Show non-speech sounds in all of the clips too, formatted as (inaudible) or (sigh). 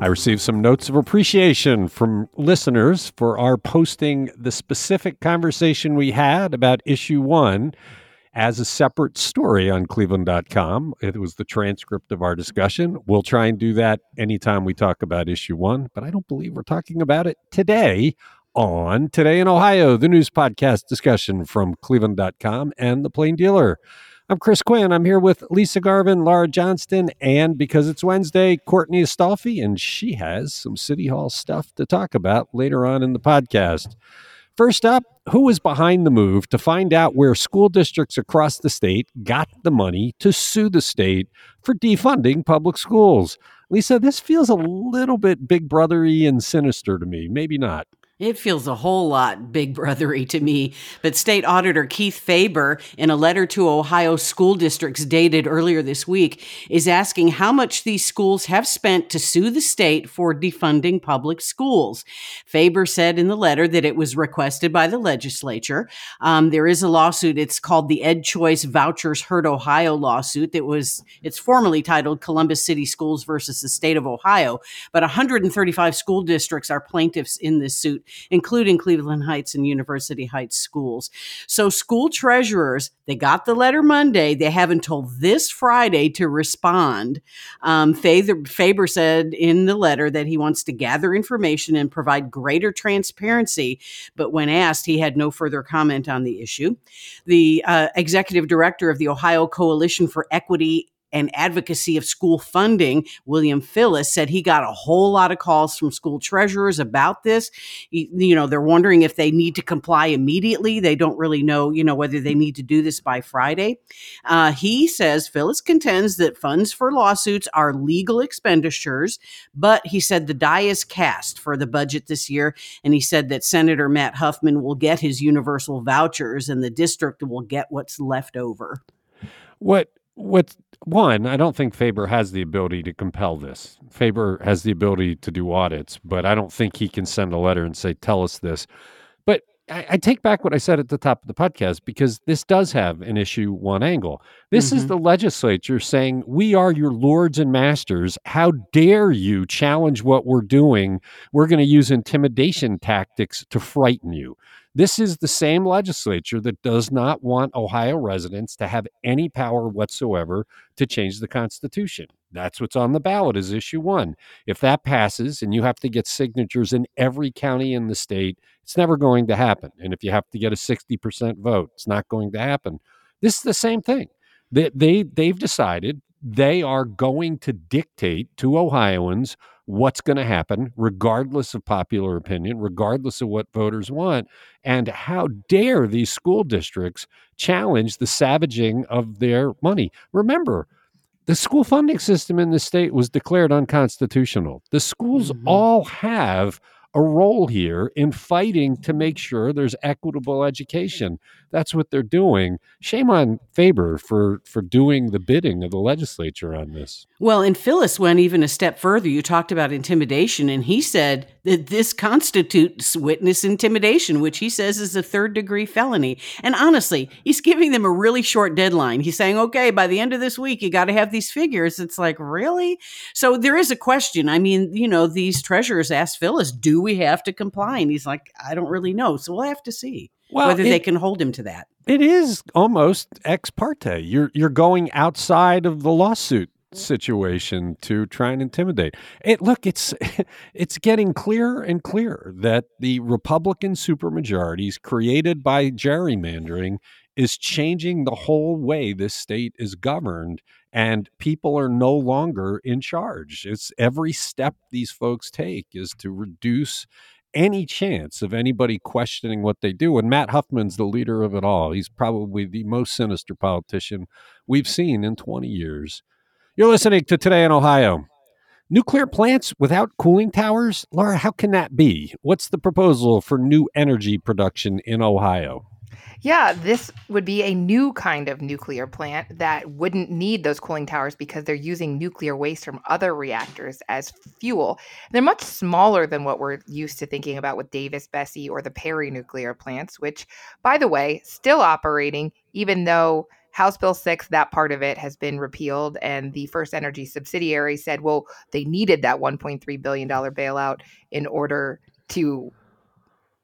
I received some notes of appreciation from listeners for our posting the specific conversation we had about issue one as a separate story on cleveland.com. It was the transcript of our discussion. We'll try and do that anytime we talk about issue one, but I don't believe we're talking about it today on Today in Ohio, the news podcast discussion from cleveland.com and the Plain Dealer. I'm Chris Quinn. I'm here with Lisa Garvin, Laura Johnston, and because it's Wednesday, Courtney Astolfi, and she has some City Hall stuff to talk about later on in the podcast. First up, who was behind the move to find out where school districts across the state got the money to sue the state for defunding public schools? Lisa, this feels a little bit big brothery and sinister to me. Maybe not. It feels a whole lot big brothery to me. But State Auditor Keith Faber, in a letter to Ohio school districts dated earlier this week, is asking how much these schools have spent to sue the state for defunding public schools. Faber said in the letter that it was requested by the legislature. Um, there is a lawsuit. It's called the Ed Choice Vouchers Hurt Ohio lawsuit. That was it's formally titled Columbus City Schools versus the State of Ohio. But 135 school districts are plaintiffs in this suit including Cleveland Heights and University Heights schools. So, school treasurers, they got the letter Monday. They have until this Friday to respond. Um, Faber said in the letter that he wants to gather information and provide greater transparency, but when asked, he had no further comment on the issue. The uh, executive director of the Ohio Coalition for Equity and adequacy of school funding, William Phillis, said he got a whole lot of calls from school treasurers about this. You know, they're wondering if they need to comply immediately. They don't really know, you know, whether they need to do this by Friday. Uh, he says Phillis contends that funds for lawsuits are legal expenditures, but he said the die is cast for the budget this year. And he said that Senator Matt Huffman will get his universal vouchers and the district will get what's left over. What what one, I don't think Faber has the ability to compel this. Faber has the ability to do audits, but I don't think he can send a letter and say, "Tell us this." But I, I take back what I said at the top of the podcast because this does have an issue one angle. This mm-hmm. is the legislature saying, "We are your lords and masters. How dare you challenge what we're doing? We're going to use intimidation tactics to frighten you." This is the same legislature that does not want Ohio residents to have any power whatsoever to change the Constitution. That's what's on the ballot is issue one. If that passes and you have to get signatures in every county in the state, it's never going to happen. And if you have to get a 60% vote, it's not going to happen. This is the same thing. They, they, they've decided they are going to dictate to Ohioans what's going to happen, regardless of popular opinion, regardless of what voters want. And how dare these school districts challenge the savaging of their money? Remember, the school funding system in the state was declared unconstitutional. The schools mm-hmm. all have a role here in fighting to make sure there's equitable education. That's what they're doing. Shame on Faber for for doing the bidding of the legislature on this. Well, and Phillis went even a step further. You talked about intimidation, and he said that this constitutes witness intimidation, which he says is a third degree felony. And honestly, he's giving them a really short deadline. He's saying, okay, by the end of this week, you got to have these figures. It's like, really? So there is a question. I mean, you know, these treasurers asked Phillis, do we have to comply? And he's like, I don't really know. So we'll have to see well, whether it, they can hold him to that. It is almost ex parte. You're you're going outside of the lawsuit situation to try and intimidate. It look, it's (laughs) it's getting clearer and clearer that the Republican supermajorities created by gerrymandering is changing the whole way this state is governed and people are no longer in charge. It's every step these folks take is to reduce any chance of anybody questioning what they do. And Matt Huffman's the leader of it all. He's probably the most sinister politician we've seen in 20 years. You're listening to Today in Ohio. Nuclear plants without cooling towers? Laura, how can that be? What's the proposal for new energy production in Ohio? Yeah, this would be a new kind of nuclear plant that wouldn't need those cooling towers because they're using nuclear waste from other reactors as fuel. They're much smaller than what we're used to thinking about with Davis-Besse or the Perry nuclear plants, which, by the way, still operating, even though House Bill 6, that part of it has been repealed. And the FirstEnergy subsidiary said, well, they needed that $1.3 billion bailout in order to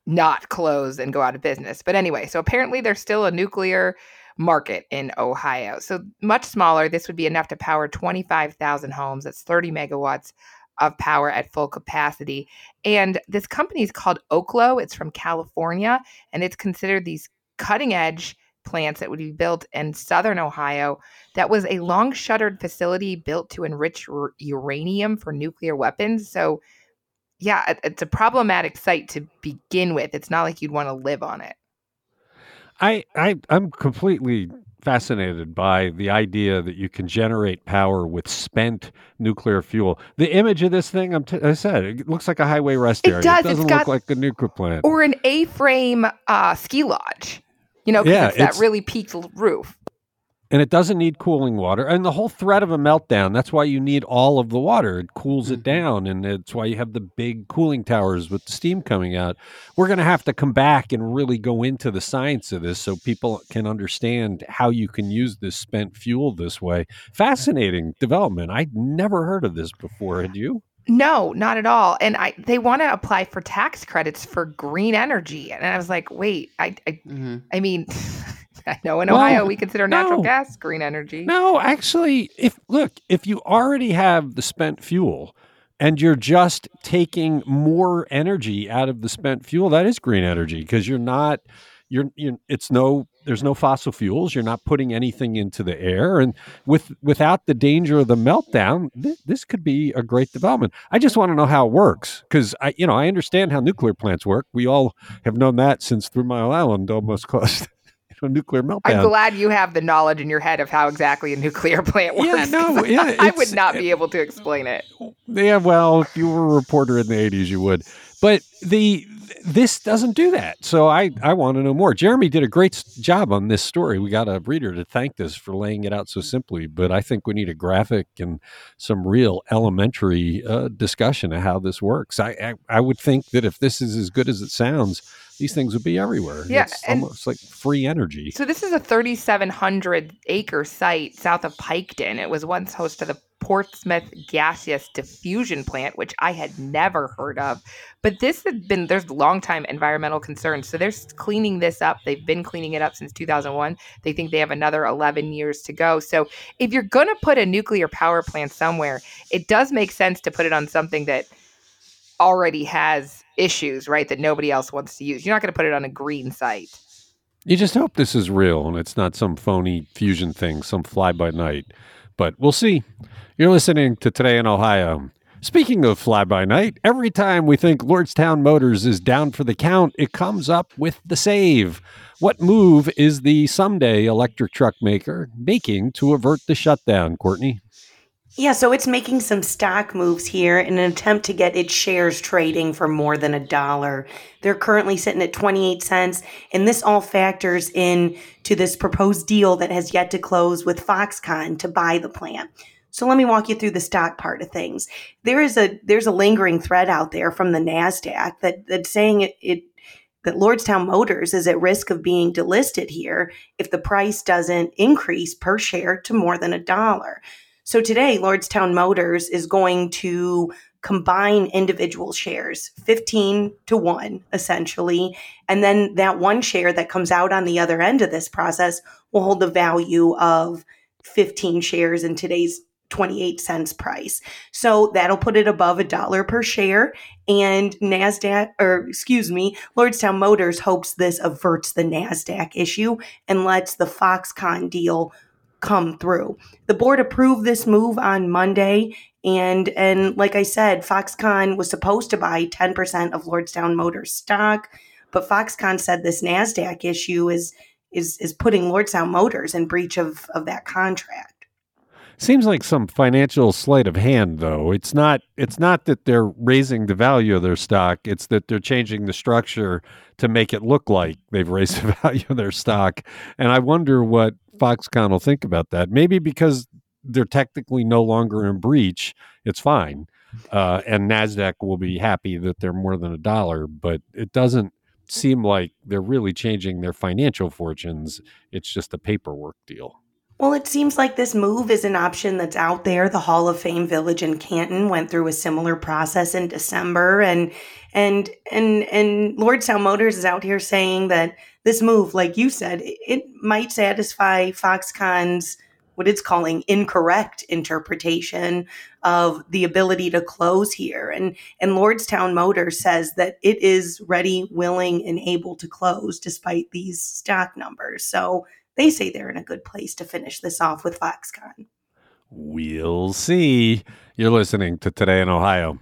not close and go out of business. But anyway, so apparently there's still a nuclear market in Ohio. So much smaller. This would be enough to power 25,000 homes. That's 30 megawatts of power at full capacity. And this company is called Oklo. It's from California, and it's considered these cutting edge plants that would be built in southern Ohio. That was a long shuttered facility built to enrich r- uranium for nuclear weapons. So, yeah, it's a problematic site to begin with. It's not like you'd want to live on it. I, I I'm completely fascinated by the idea that you can generate power with spent nuclear fuel. The image of this thing, I'm t- i said, it looks like a highway rest it area. Does. It doesn't it's look like a nuclear plant. Or an A-frame uh, ski lodge. You know, yeah, it's, it's that really peaked roof and it doesn't need cooling water. And the whole threat of a meltdown, that's why you need all of the water. It cools it mm-hmm. down, and it's why you have the big cooling towers with the steam coming out. We're going to have to come back and really go into the science of this so people can understand how you can use this spent fuel this way. Fascinating development. I'd never heard of this before. Had you? No, not at all. And I they want to apply for tax credits for green energy. And I was like, wait, I I, mm-hmm. I mean (laughs) (laughs) I know in well, Ohio we consider natural no, gas green energy. No, actually, if look, if you already have the spent fuel and you're just taking more energy out of the spent fuel, that is green energy because you're not you're, you're it's no there's no fossil fuels you're not putting anything into the air and with without the danger of the meltdown th- this could be a great development. I just want to know how it works because i you know i understand how nuclear plants work. We all have known that since three mile island almost (laughs) caused (laughs) a nuclear meltdown. I'm glad you have the knowledge in your head of how exactly a nuclear plant works. Yeah, no, (laughs) yeah, I would not be able to explain it. Yeah, well, if you were a reporter in the 80s, you would. But the this doesn't do that. So I, I want to know more. Jeremy did a great job on this story. We got a reader to thank us for laying it out so simply, but I think we need a graphic and some real elementary uh, discussion of how this works. I, I, I would think that if this is as good as it sounds, these things would be everywhere. Yeah, it's almost like free energy. So this is a 3,700 acre site south of Piketon. It was once host to the Portsmouth gaseous diffusion plant, which I had never heard of. But this has been there's long time environmental concerns, so they're cleaning this up. They've been cleaning it up since 2001. They think they have another 11 years to go. So if you're going to put a nuclear power plant somewhere, it does make sense to put it on something that already has issues, right? That nobody else wants to use. You're not going to put it on a green site. You just hope this is real and it's not some phony fusion thing, some fly by night. But we'll see. You're listening to Today in Ohio. Speaking of fly by night, every time we think Lordstown Motors is down for the count, it comes up with the save. What move is the someday electric truck maker making to avert the shutdown, Courtney? Yeah, so it's making some stock moves here in an attempt to get its shares trading for more than a dollar. They're currently sitting at 28 cents, and this all factors in to this proposed deal that has yet to close with Foxconn to buy the plant. So let me walk you through the stock part of things. There is a there's a lingering thread out there from the Nasdaq that that's saying it, it that Lordstown Motors is at risk of being delisted here if the price doesn't increase per share to more than a dollar. So today, Lordstown Motors is going to combine individual shares 15 to 1 essentially and then that one share that comes out on the other end of this process will hold the value of 15 shares in today's 28 cents price. So that'll put it above a dollar per share. And NASDAQ, or excuse me, Lordstown Motors hopes this averts the NASDAQ issue and lets the Foxconn deal come through. The board approved this move on Monday and and like I said, Foxconn was supposed to buy 10% of Lordstown Motors stock, but Foxconn said this Nasdaq issue is is is putting Lordstown Motors in breach of of that contract. Seems like some financial sleight of hand, though. It's not. It's not that they're raising the value of their stock. It's that they're changing the structure to make it look like they've raised (laughs) the value of their stock. And I wonder what Foxconn will think about that. Maybe because they're technically no longer in breach, it's fine, uh, and Nasdaq will be happy that they're more than a dollar. But it doesn't seem like they're really changing their financial fortunes. It's just a paperwork deal. Well, it seems like this move is an option that's out there. The Hall of Fame Village in Canton went through a similar process in December and and and and Lordstown Motors is out here saying that this move, like you said, it might satisfy Foxconn's what it's calling incorrect interpretation of the ability to close here. And and Lordstown Motors says that it is ready, willing, and able to close despite these stock numbers. So they say they're in a good place to finish this off with Foxconn. We'll see. You're listening to Today in Ohio.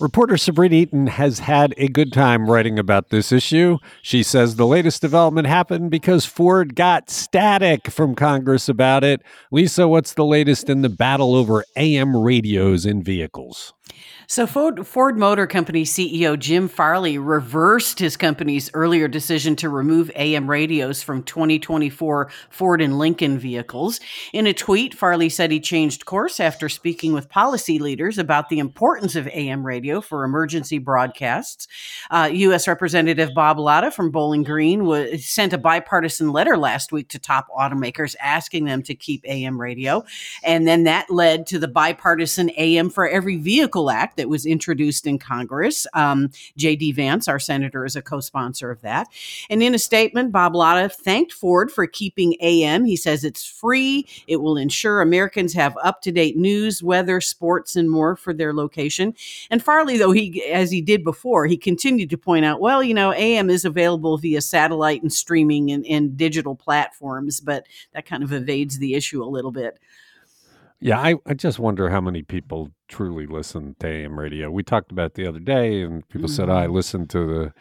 Reporter Sabrina Eaton has had a good time writing about this issue. She says the latest development happened because Ford got static from Congress about it. Lisa, what's the latest in the battle over AM radios in vehicles? So, Ford, Ford Motor Company CEO Jim Farley reversed his company's earlier decision to remove AM radios from 2024 Ford and Lincoln vehicles. In a tweet, Farley said he changed course after speaking with policy leaders about the importance of AM radio for emergency broadcasts. Uh, U.S. Representative Bob Latta from Bowling Green was, sent a bipartisan letter last week to top automakers asking them to keep AM radio. And then that led to the bipartisan AM for Every Vehicle Act that was introduced in Congress. Um, J.D. Vance, our senator, is a co sponsor of that. And in a statement, Bob Latta thanked Ford for keeping AM. He says it's free, it will ensure Americans have up to date news, weather, sports, and more for their location. And Farley, though, he, as he did before, he continued to point out, well, you know, AM is available via satellite and streaming and, and digital platforms, but that kind of evades the issue a little bit. Yeah, I, I just wonder how many people truly listen to AM radio. We talked about the other day, and people mm-hmm. said oh, I listened to the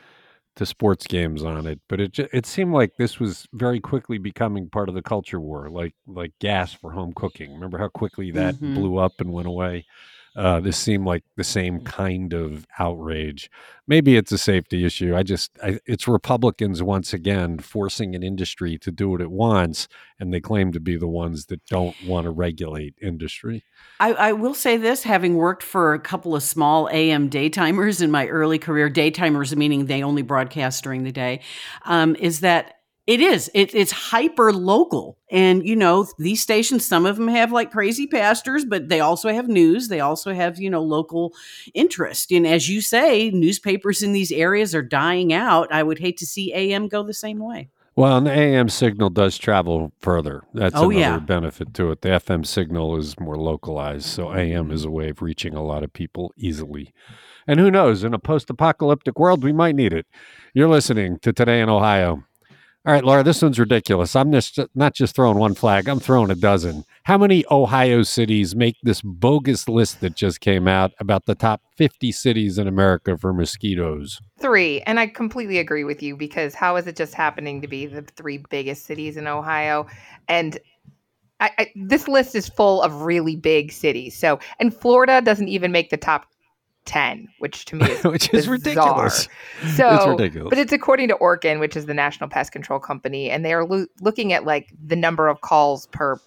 to sports games on it, but it it seemed like this was very quickly becoming part of the culture war, like like gas for home cooking. Remember how quickly that mm-hmm. blew up and went away? Uh, this seemed like the same kind of outrage. Maybe it's a safety issue. I just, I, it's Republicans once again forcing an industry to do what it wants, and they claim to be the ones that don't want to regulate industry. I, I will say this having worked for a couple of small AM daytimers in my early career, daytimers meaning they only broadcast during the day, um, is that it is. It, it's hyper local. And, you know, these stations, some of them have like crazy pastors, but they also have news. They also have, you know, local interest. And as you say, newspapers in these areas are dying out. I would hate to see AM go the same way. Well, an AM signal does travel further. That's oh, another yeah. benefit to it. The FM signal is more localized, so AM is a way of reaching a lot of people easily. And who knows, in a post apocalyptic world, we might need it. You're listening to Today in Ohio. All right, Laura, this one's ridiculous. I'm just not just throwing one flag, I'm throwing a dozen. How many Ohio cities make this bogus list that just came out about the top 50 cities in America for mosquitoes? Three. And I completely agree with you because how is it just happening to be the three biggest cities in Ohio? And I, I, this list is full of really big cities. So, and Florida doesn't even make the top 10, which to (laughs) me is which is ridiculous. So, it's ridiculous. But it's according to Orkin, which is the National Pest Control Company, and they are lo- looking at like the number of calls per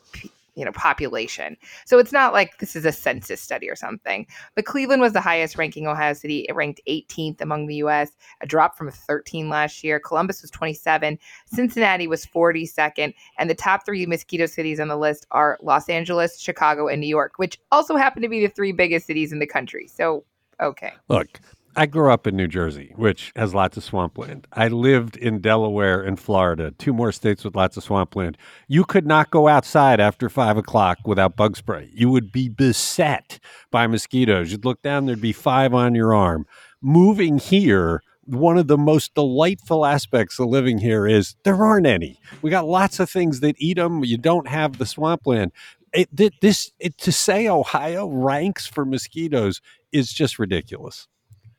you know population. So it's not like this is a census study or something. But Cleveland was the highest ranking Ohio city. It ranked 18th among the US, a drop from 13 last year. Columbus was 27, Cincinnati was 42nd, and the top 3 mosquito cities on the list are Los Angeles, Chicago, and New York, which also happen to be the three biggest cities in the country. So Okay. Look, I grew up in New Jersey, which has lots of swampland. I lived in Delaware and Florida, two more states with lots of swampland. You could not go outside after five o'clock without bug spray. You would be beset by mosquitoes. You'd look down, there'd be five on your arm. Moving here, one of the most delightful aspects of living here is there aren't any. We got lots of things that eat them. You don't have the swampland. It, this it, to say Ohio ranks for mosquitoes is just ridiculous.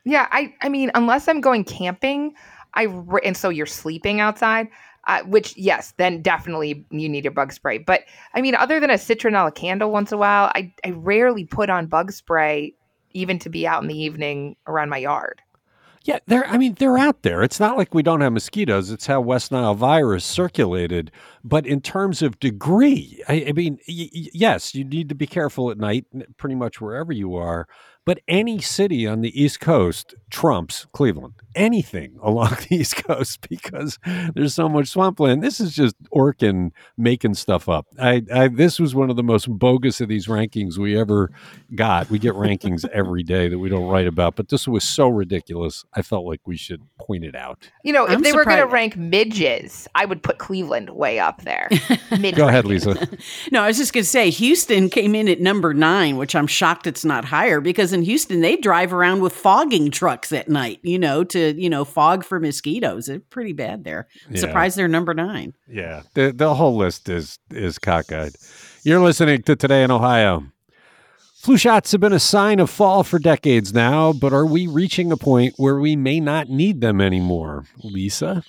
Yeah, I I mean, unless I'm going camping, I and so you're sleeping outside. Uh, which yes, then definitely you need a bug spray. But I mean, other than a citronella candle once in a while, I I rarely put on bug spray, even to be out in the evening around my yard. Yeah, they're. I mean, they're out there. It's not like we don't have mosquitoes. It's how West Nile virus circulated. But in terms of degree, I, I mean, y- yes, you need to be careful at night, pretty much wherever you are. But any city on the East Coast trumps Cleveland. Anything (laughs) along the East Coast because there's so much swampland. This is just Orkin making stuff up. I, I this was one of the most bogus of these rankings we ever got. We get rankings (laughs) every day that we don't write about, but this was so ridiculous. I felt like we should point it out. You know, if I'm they were going to rank midges, I would put Cleveland way up there. (laughs) Go ahead, Lisa. No, I was just going to say Houston came in at number nine, which I'm shocked it's not higher because in Houston they drive around with fogging trucks at night, you know, to you know fog for mosquitoes. It's pretty bad there. Yeah. Surprised they're number nine. Yeah, the the whole list is is cockeyed. You're listening to Today in Ohio. Flu shots have been a sign of fall for decades now, but are we reaching a point where we may not need them anymore? Lisa?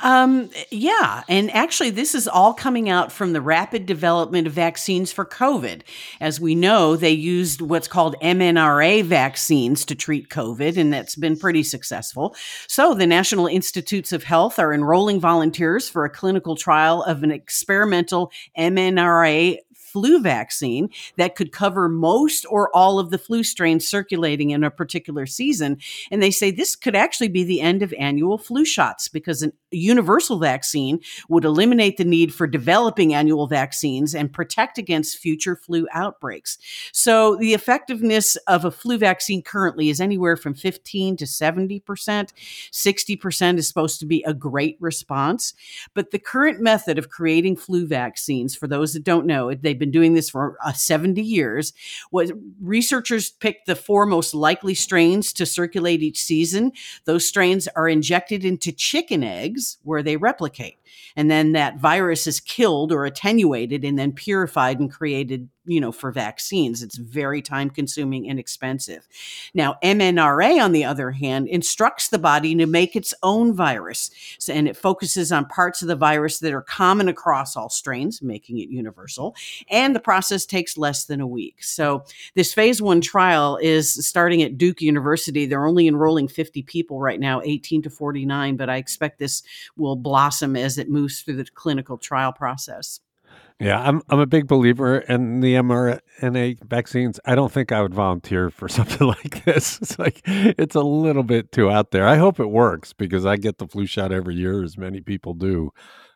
Um, yeah, and actually, this is all coming out from the rapid development of vaccines for COVID. As we know, they used what's called mNRA vaccines to treat COVID, and that's been pretty successful. So, the National Institutes of Health are enrolling volunteers for a clinical trial of an experimental mNRA flu vaccine that could cover most or all of the flu strains circulating in a particular season. And they say this could actually be the end of annual flu shots because an universal vaccine would eliminate the need for developing annual vaccines and protect against future flu outbreaks. So the effectiveness of a flu vaccine currently is anywhere from 15 to 70%. 60% is supposed to be a great response. But the current method of creating flu vaccines, for those that don't know, they've been doing this for uh, 70 years, was researchers picked the four most likely strains to circulate each season. Those strains are injected into chicken eggs where they replicate. And then that virus is killed or attenuated and then purified and created, you know, for vaccines. It's very time consuming and expensive. Now, mNRA, on the other hand, instructs the body to make its own virus. And it focuses on parts of the virus that are common across all strains, making it universal. And the process takes less than a week. So, this phase one trial is starting at Duke University. They're only enrolling 50 people right now, 18 to 49, but I expect this will blossom as it moves through the clinical trial process. Yeah, I'm I'm a big believer in the mRNA vaccines. I don't think I would volunteer for (laughs) something like this. It's like it's a little bit too out there. I hope it works because I get the flu shot every year, as many people do.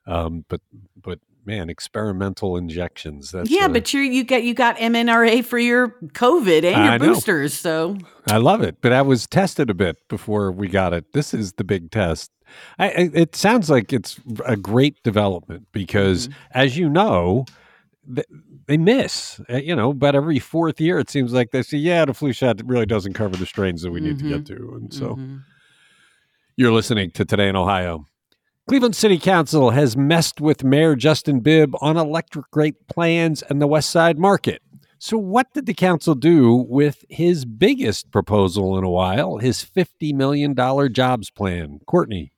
Um, but but man, experimental injections. That's yeah, uh, but you you got you got mNRA for your COVID and your I know. boosters, so I love it. But I was tested a bit before we got it. This is the big test. I, it sounds like it's a great development because, as you know, they miss. Uh, You know, but every fourth year it seems like they say, "Yeah, the flu shot really doesn't cover the strains that we need to get to." And so, mhm. you're listening to Today in Ohio. Cleveland City Council has messed with Mayor Justin Bibb on electric rate plans and the West Side Market. So, what did the council do with his biggest proposal in a while, his $50 million jobs plan? Courtney.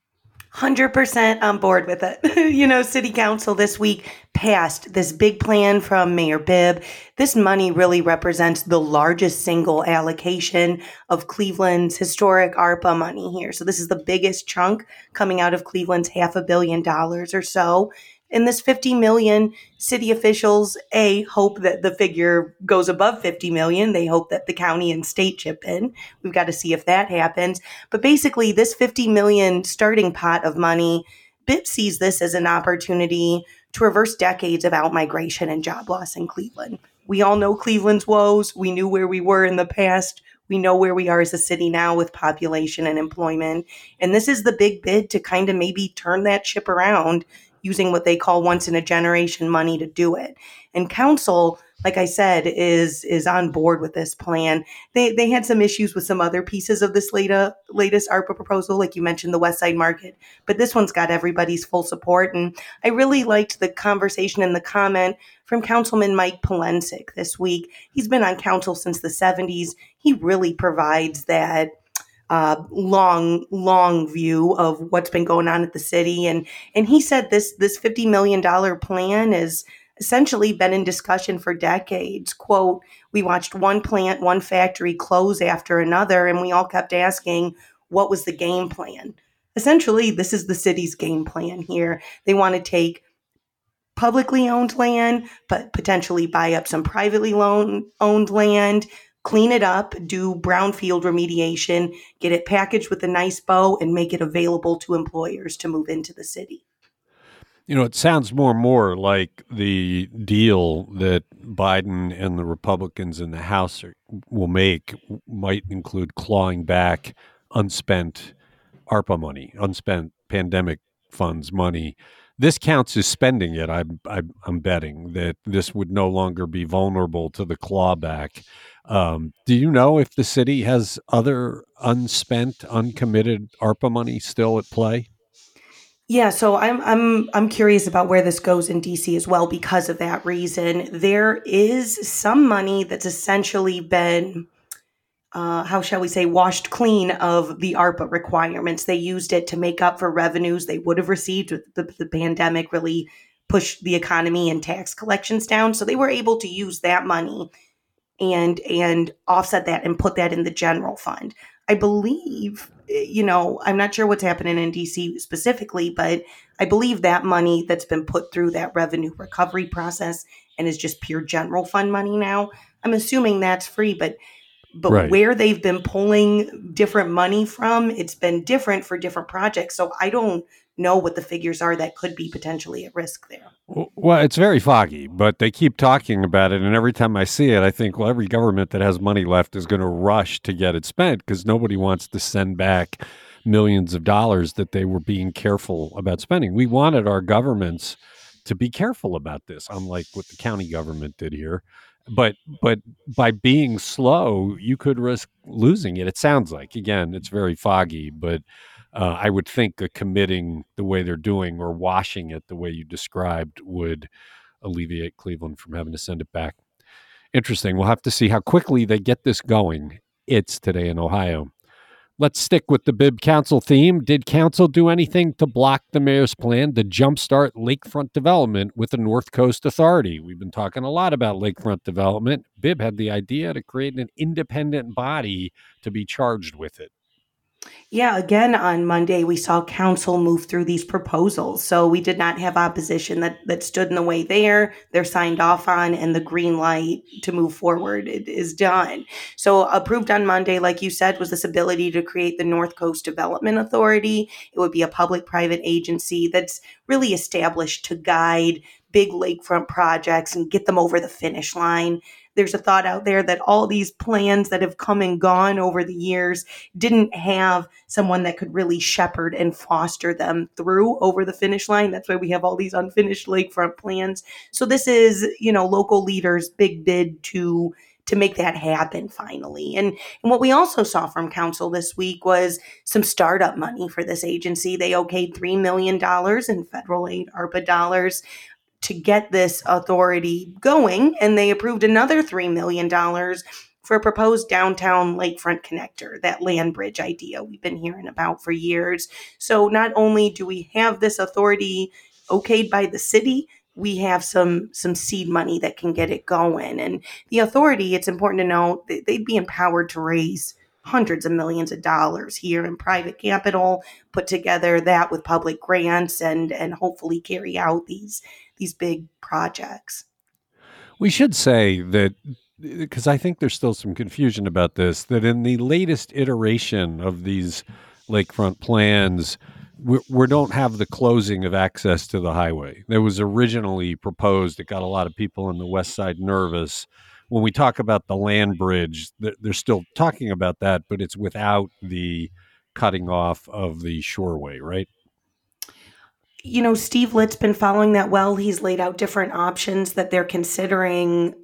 100% on board with it. (laughs) you know, City Council this week passed this big plan from Mayor Bibb. This money really represents the largest single allocation of Cleveland's historic ARPA money here. So, this is the biggest chunk coming out of Cleveland's half a billion dollars or so. And this 50 million city officials, A, hope that the figure goes above 50 million. They hope that the county and state chip in. We've got to see if that happens. But basically, this 50 million starting pot of money, Bibb sees this as an opportunity to reverse decades of outmigration and job loss in Cleveland. We all know Cleveland's woes. We knew where we were in the past. We know where we are as a city now with population and employment. And this is the big bid to kind of maybe turn that ship around using what they call once in a generation money to do it. And council, like I said, is is on board with this plan. They they had some issues with some other pieces of this latest latest ARPA proposal, like you mentioned, the West Side Market. But this one's got everybody's full support. And I really liked the conversation and the comment from Councilman Mike Polensek this week. He's been on council since the 70s. He really provides that uh, long, long view of what's been going on at the city, and and he said this this fifty million dollar plan has essentially been in discussion for decades. "Quote: We watched one plant, one factory close after another, and we all kept asking, what was the game plan? Essentially, this is the city's game plan here. They want to take publicly owned land, but potentially buy up some privately loan, owned land." Clean it up, do brownfield remediation, get it packaged with a nice bow, and make it available to employers to move into the city. You know, it sounds more and more like the deal that Biden and the Republicans in the House are, will make might include clawing back unspent ARPA money, unspent pandemic funds money. This counts as spending it. I'm, I'm, I'm betting that this would no longer be vulnerable to the clawback. Um, do you know if the city has other unspent, uncommitted ARPA money still at play? Yeah, so I'm I'm I'm curious about where this goes in DC as well because of that reason. There is some money that's essentially been uh, how shall we say, washed clean of the ARPA requirements. They used it to make up for revenues they would have received the, the pandemic really pushed the economy and tax collections down. So they were able to use that money and and offset that and put that in the general fund. I believe, you know, I'm not sure what's happening in DC specifically, but I believe that money that's been put through that revenue recovery process and is just pure general fund money now. I'm assuming that's free, but but right. where they've been pulling different money from, it's been different for different projects. So I don't know what the figures are that could be potentially at risk there. Well, it's very foggy, but they keep talking about it. And every time I see it, I think, well, every government that has money left is going to rush to get it spent because nobody wants to send back millions of dollars that they were being careful about spending. We wanted our governments to be careful about this, unlike what the county government did here. But but by being slow, you could risk losing it. It sounds like again, it's very foggy, but uh, I would think committing the way they're doing or washing it the way you described would alleviate Cleveland from having to send it back. Interesting. We'll have to see how quickly they get this going. It's today in Ohio. Let's stick with the Bibb Council theme. Did Council do anything to block the mayor's plan to jumpstart lakefront development with the North Coast Authority? We've been talking a lot about lakefront development. Bibb had the idea to create an independent body to be charged with it. Yeah, again on Monday we saw council move through these proposals. So we did not have opposition that that stood in the way there. They're signed off on and the green light to move forward is done. So approved on Monday like you said was this ability to create the North Coast Development Authority. It would be a public-private agency that's really established to guide big lakefront projects and get them over the finish line there's a thought out there that all these plans that have come and gone over the years didn't have someone that could really shepherd and foster them through over the finish line. That's why we have all these unfinished lakefront plans. So this is, you know, local leaders' big bid to to make that happen finally. And, and what we also saw from council this week was some startup money for this agency. They okayed $3 million in federal aid, ARPA dollars to get this authority going, and they approved another $3 million for a proposed downtown lakefront connector, that land bridge idea we've been hearing about for years. So not only do we have this authority okayed by the city, we have some some seed money that can get it going. And the authority, it's important to know, they'd be empowered to raise hundreds of millions of dollars here in private capital, put together that with public grants and and hopefully carry out these these big projects. We should say that because I think there's still some confusion about this that in the latest iteration of these lakefront plans, we, we, don't have the closing of access to the highway. That was originally proposed. It got a lot of people on the west side nervous. When we talk about the land bridge, they're still talking about that, but it's without the cutting off of the shoreway, right? You know, Steve Litt's been following that well. He's laid out different options that they're considering.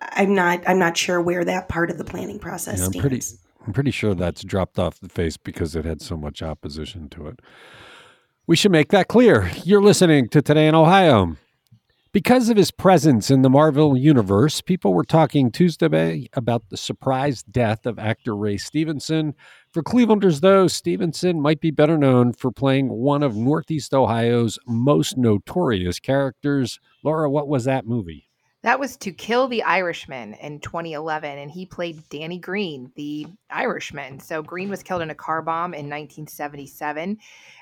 I'm not. I'm not sure where that part of the planning process yeah, I'm stands. Pretty, I'm pretty sure that's dropped off the face because it had so much opposition to it. We should make that clear. You're listening to Today in Ohio. Because of his presence in the Marvel universe, people were talking Tuesday about the surprise death of actor Ray Stevenson. For Clevelanders, though, Stevenson might be better known for playing one of Northeast Ohio's most notorious characters. Laura, what was that movie? That was to kill the Irishman in 2011, and he played Danny Green, the Irishman. So Green was killed in a car bomb in 1977,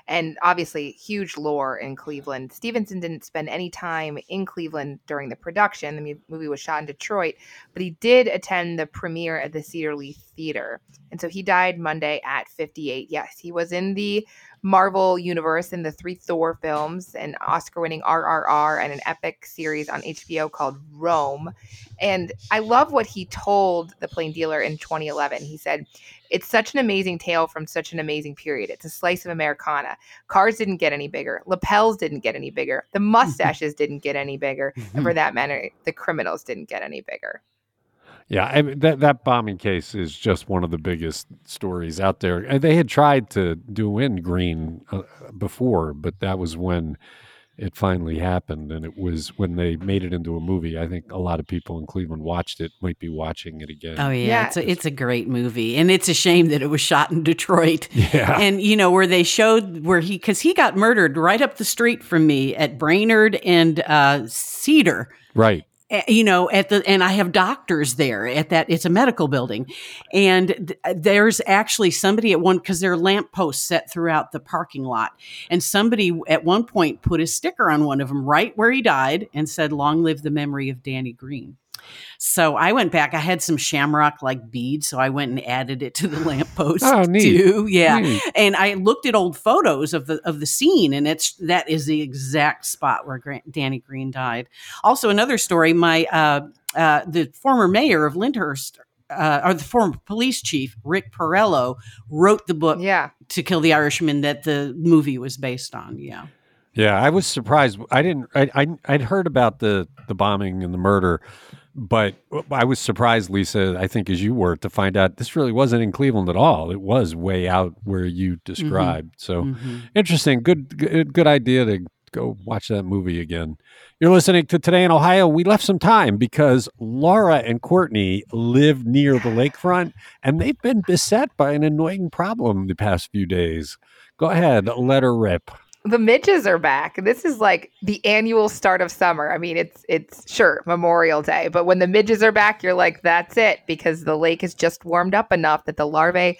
and obviously huge lore in Cleveland. Stevenson didn't spend any time in Cleveland during the production. The movie was shot in Detroit, but he did attend the premiere at the Cedar Lee Theater, and so he died Monday at 58. Yes, he was in the Marvel Universe in the three Thor films, an Oscar winning RRR, and an epic series on HBO called Rome. And I love what he told the plain dealer in 2011. He said, It's such an amazing tale from such an amazing period. It's a slice of Americana. Cars didn't get any bigger, lapels didn't get any bigger, the (laughs) mustaches didn't get any bigger, and (laughs) for that matter, the criminals didn't get any bigger. Yeah, I mean, that that bombing case is just one of the biggest stories out there. And they had tried to do in Green uh, before, but that was when it finally happened, and it was when they made it into a movie. I think a lot of people in Cleveland watched it, might be watching it again. Oh yeah, Yeah. it's a, it's a great movie, and it's a shame that it was shot in Detroit. (laughs) Yeah. and you know where they showed where he because he got murdered right up the street from me at Brainard and uh, Cedar. Right. Uh, you know at the and i have doctors there at that it's a medical building. And th- there's actually somebody at one because there are lampposts set throughout the parking lot. And somebody at one point put a sticker on one of them right where he died and said long live the memory of danny green so I went back. I had some shamrock like beads, so I went and added it to the (laughs) lamppost Oh, neat. too. Yeah, Neat. and I looked at old photos of the of the scene, and it's that is the exact spot where Grant, Danny Green died. Also, another story: my uh, uh, the former mayor of Lyndhurst. Uh, or the former police chief Rick Porrello wrote the book Yeah. "To Kill the Irishman" that the movie was based on. Yeah, Yeah, I was surprised. I didn't. I, I I'd heard about the the bombing and the murder, but I was surprised, Lisa. I think as you were to find out this really wasn't in Cleveland at all. It was way out where you described. So Mhm. interesting. Good, good good idea to go watch that movie again. You're listening to Today in Ohio. We left some time because Laura and Courtney live near the lakefront and they've been beset by an annoying problem the past few days. Go ahead, let her rip. The midges are back. This is like the annual start of summer. I mean, it's it's sure Memorial Day, but when the midges are back, you're like, that's it, because the lake is just warmed up enough that the larvae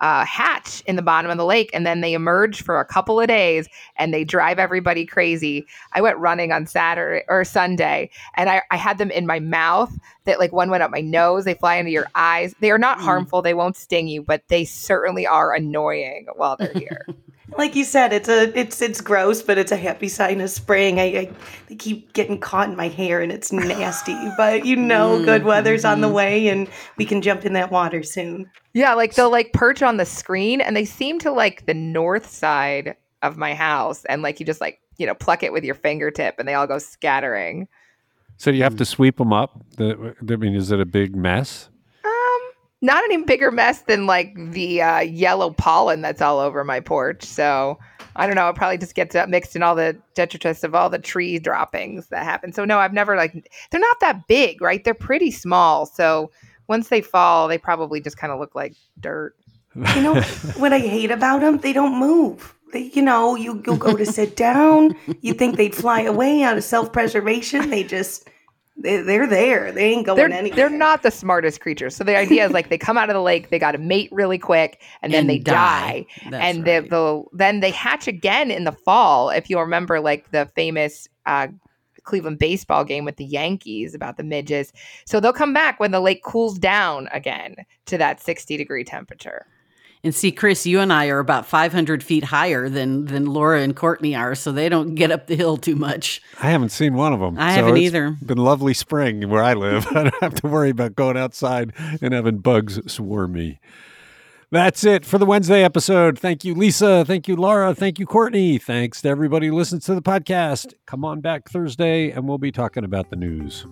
uh, hatch in the bottom of the lake, and then they emerge for a couple of days, and they drive everybody crazy. I went running on Saturday or Sunday, and I, I had them in my mouth. That like one went up my nose. They fly into your eyes. They are not Mm. harmful. They won't sting you, but they certainly are annoying while they're here. (laughs) Like you said, it's a it's it's gross, but it's a happy sign of spring. I, I they keep getting caught in my hair and it's nasty, (laughs) but you know, good weather's on the mm-hmm. way and we can jump in that water soon. Yeah, like they'll like perch on the screen and they seem to like the north side of my house and like you just like, you know, pluck it with your fingertip and they all go scattering. So do you have to mm. sweep them up? The, I mean, is it a big mess? Not any bigger mess than like the uh, yellow pollen that's all over my porch. So I don't know. It probably just gets mixed in all the detritus of all the tree droppings that happen. So no, I've never like they're not that big, right? They're pretty small. So once they fall, they probably just kind of look like dirt. You know (laughs) what I hate about them? They don't move. They, you know, you you'll go to sit down. You think they'd fly away out of self preservation? They just they, they're there. They ain't going They're anywhere. they're not the smartest creatures. So the idea is like they come out of the lake, they got to mate really quick, and then And they die. die. And right. they'll then they hatch again in the fall. If you remember, like the famous uh, Cleveland baseball game with the Yankees about the midges. So they'll come back when the lake cools down again to that sixty degree temperature. And see, Chris, you and I are about 500 feet higher than than Laura and Courtney are, so they don't get up the hill too much. I haven't seen one of them. I so haven't it's either. Been lovely spring where I live. (laughs) I don't have to worry about going outside and having bugs swarm me. That's it for the Wednesday episode. Thank you, Lisa. Thank you, Laura. Thank you, Courtney. Thanks to everybody who listens to the podcast. Come on back Thursday and we'll be talking about the news.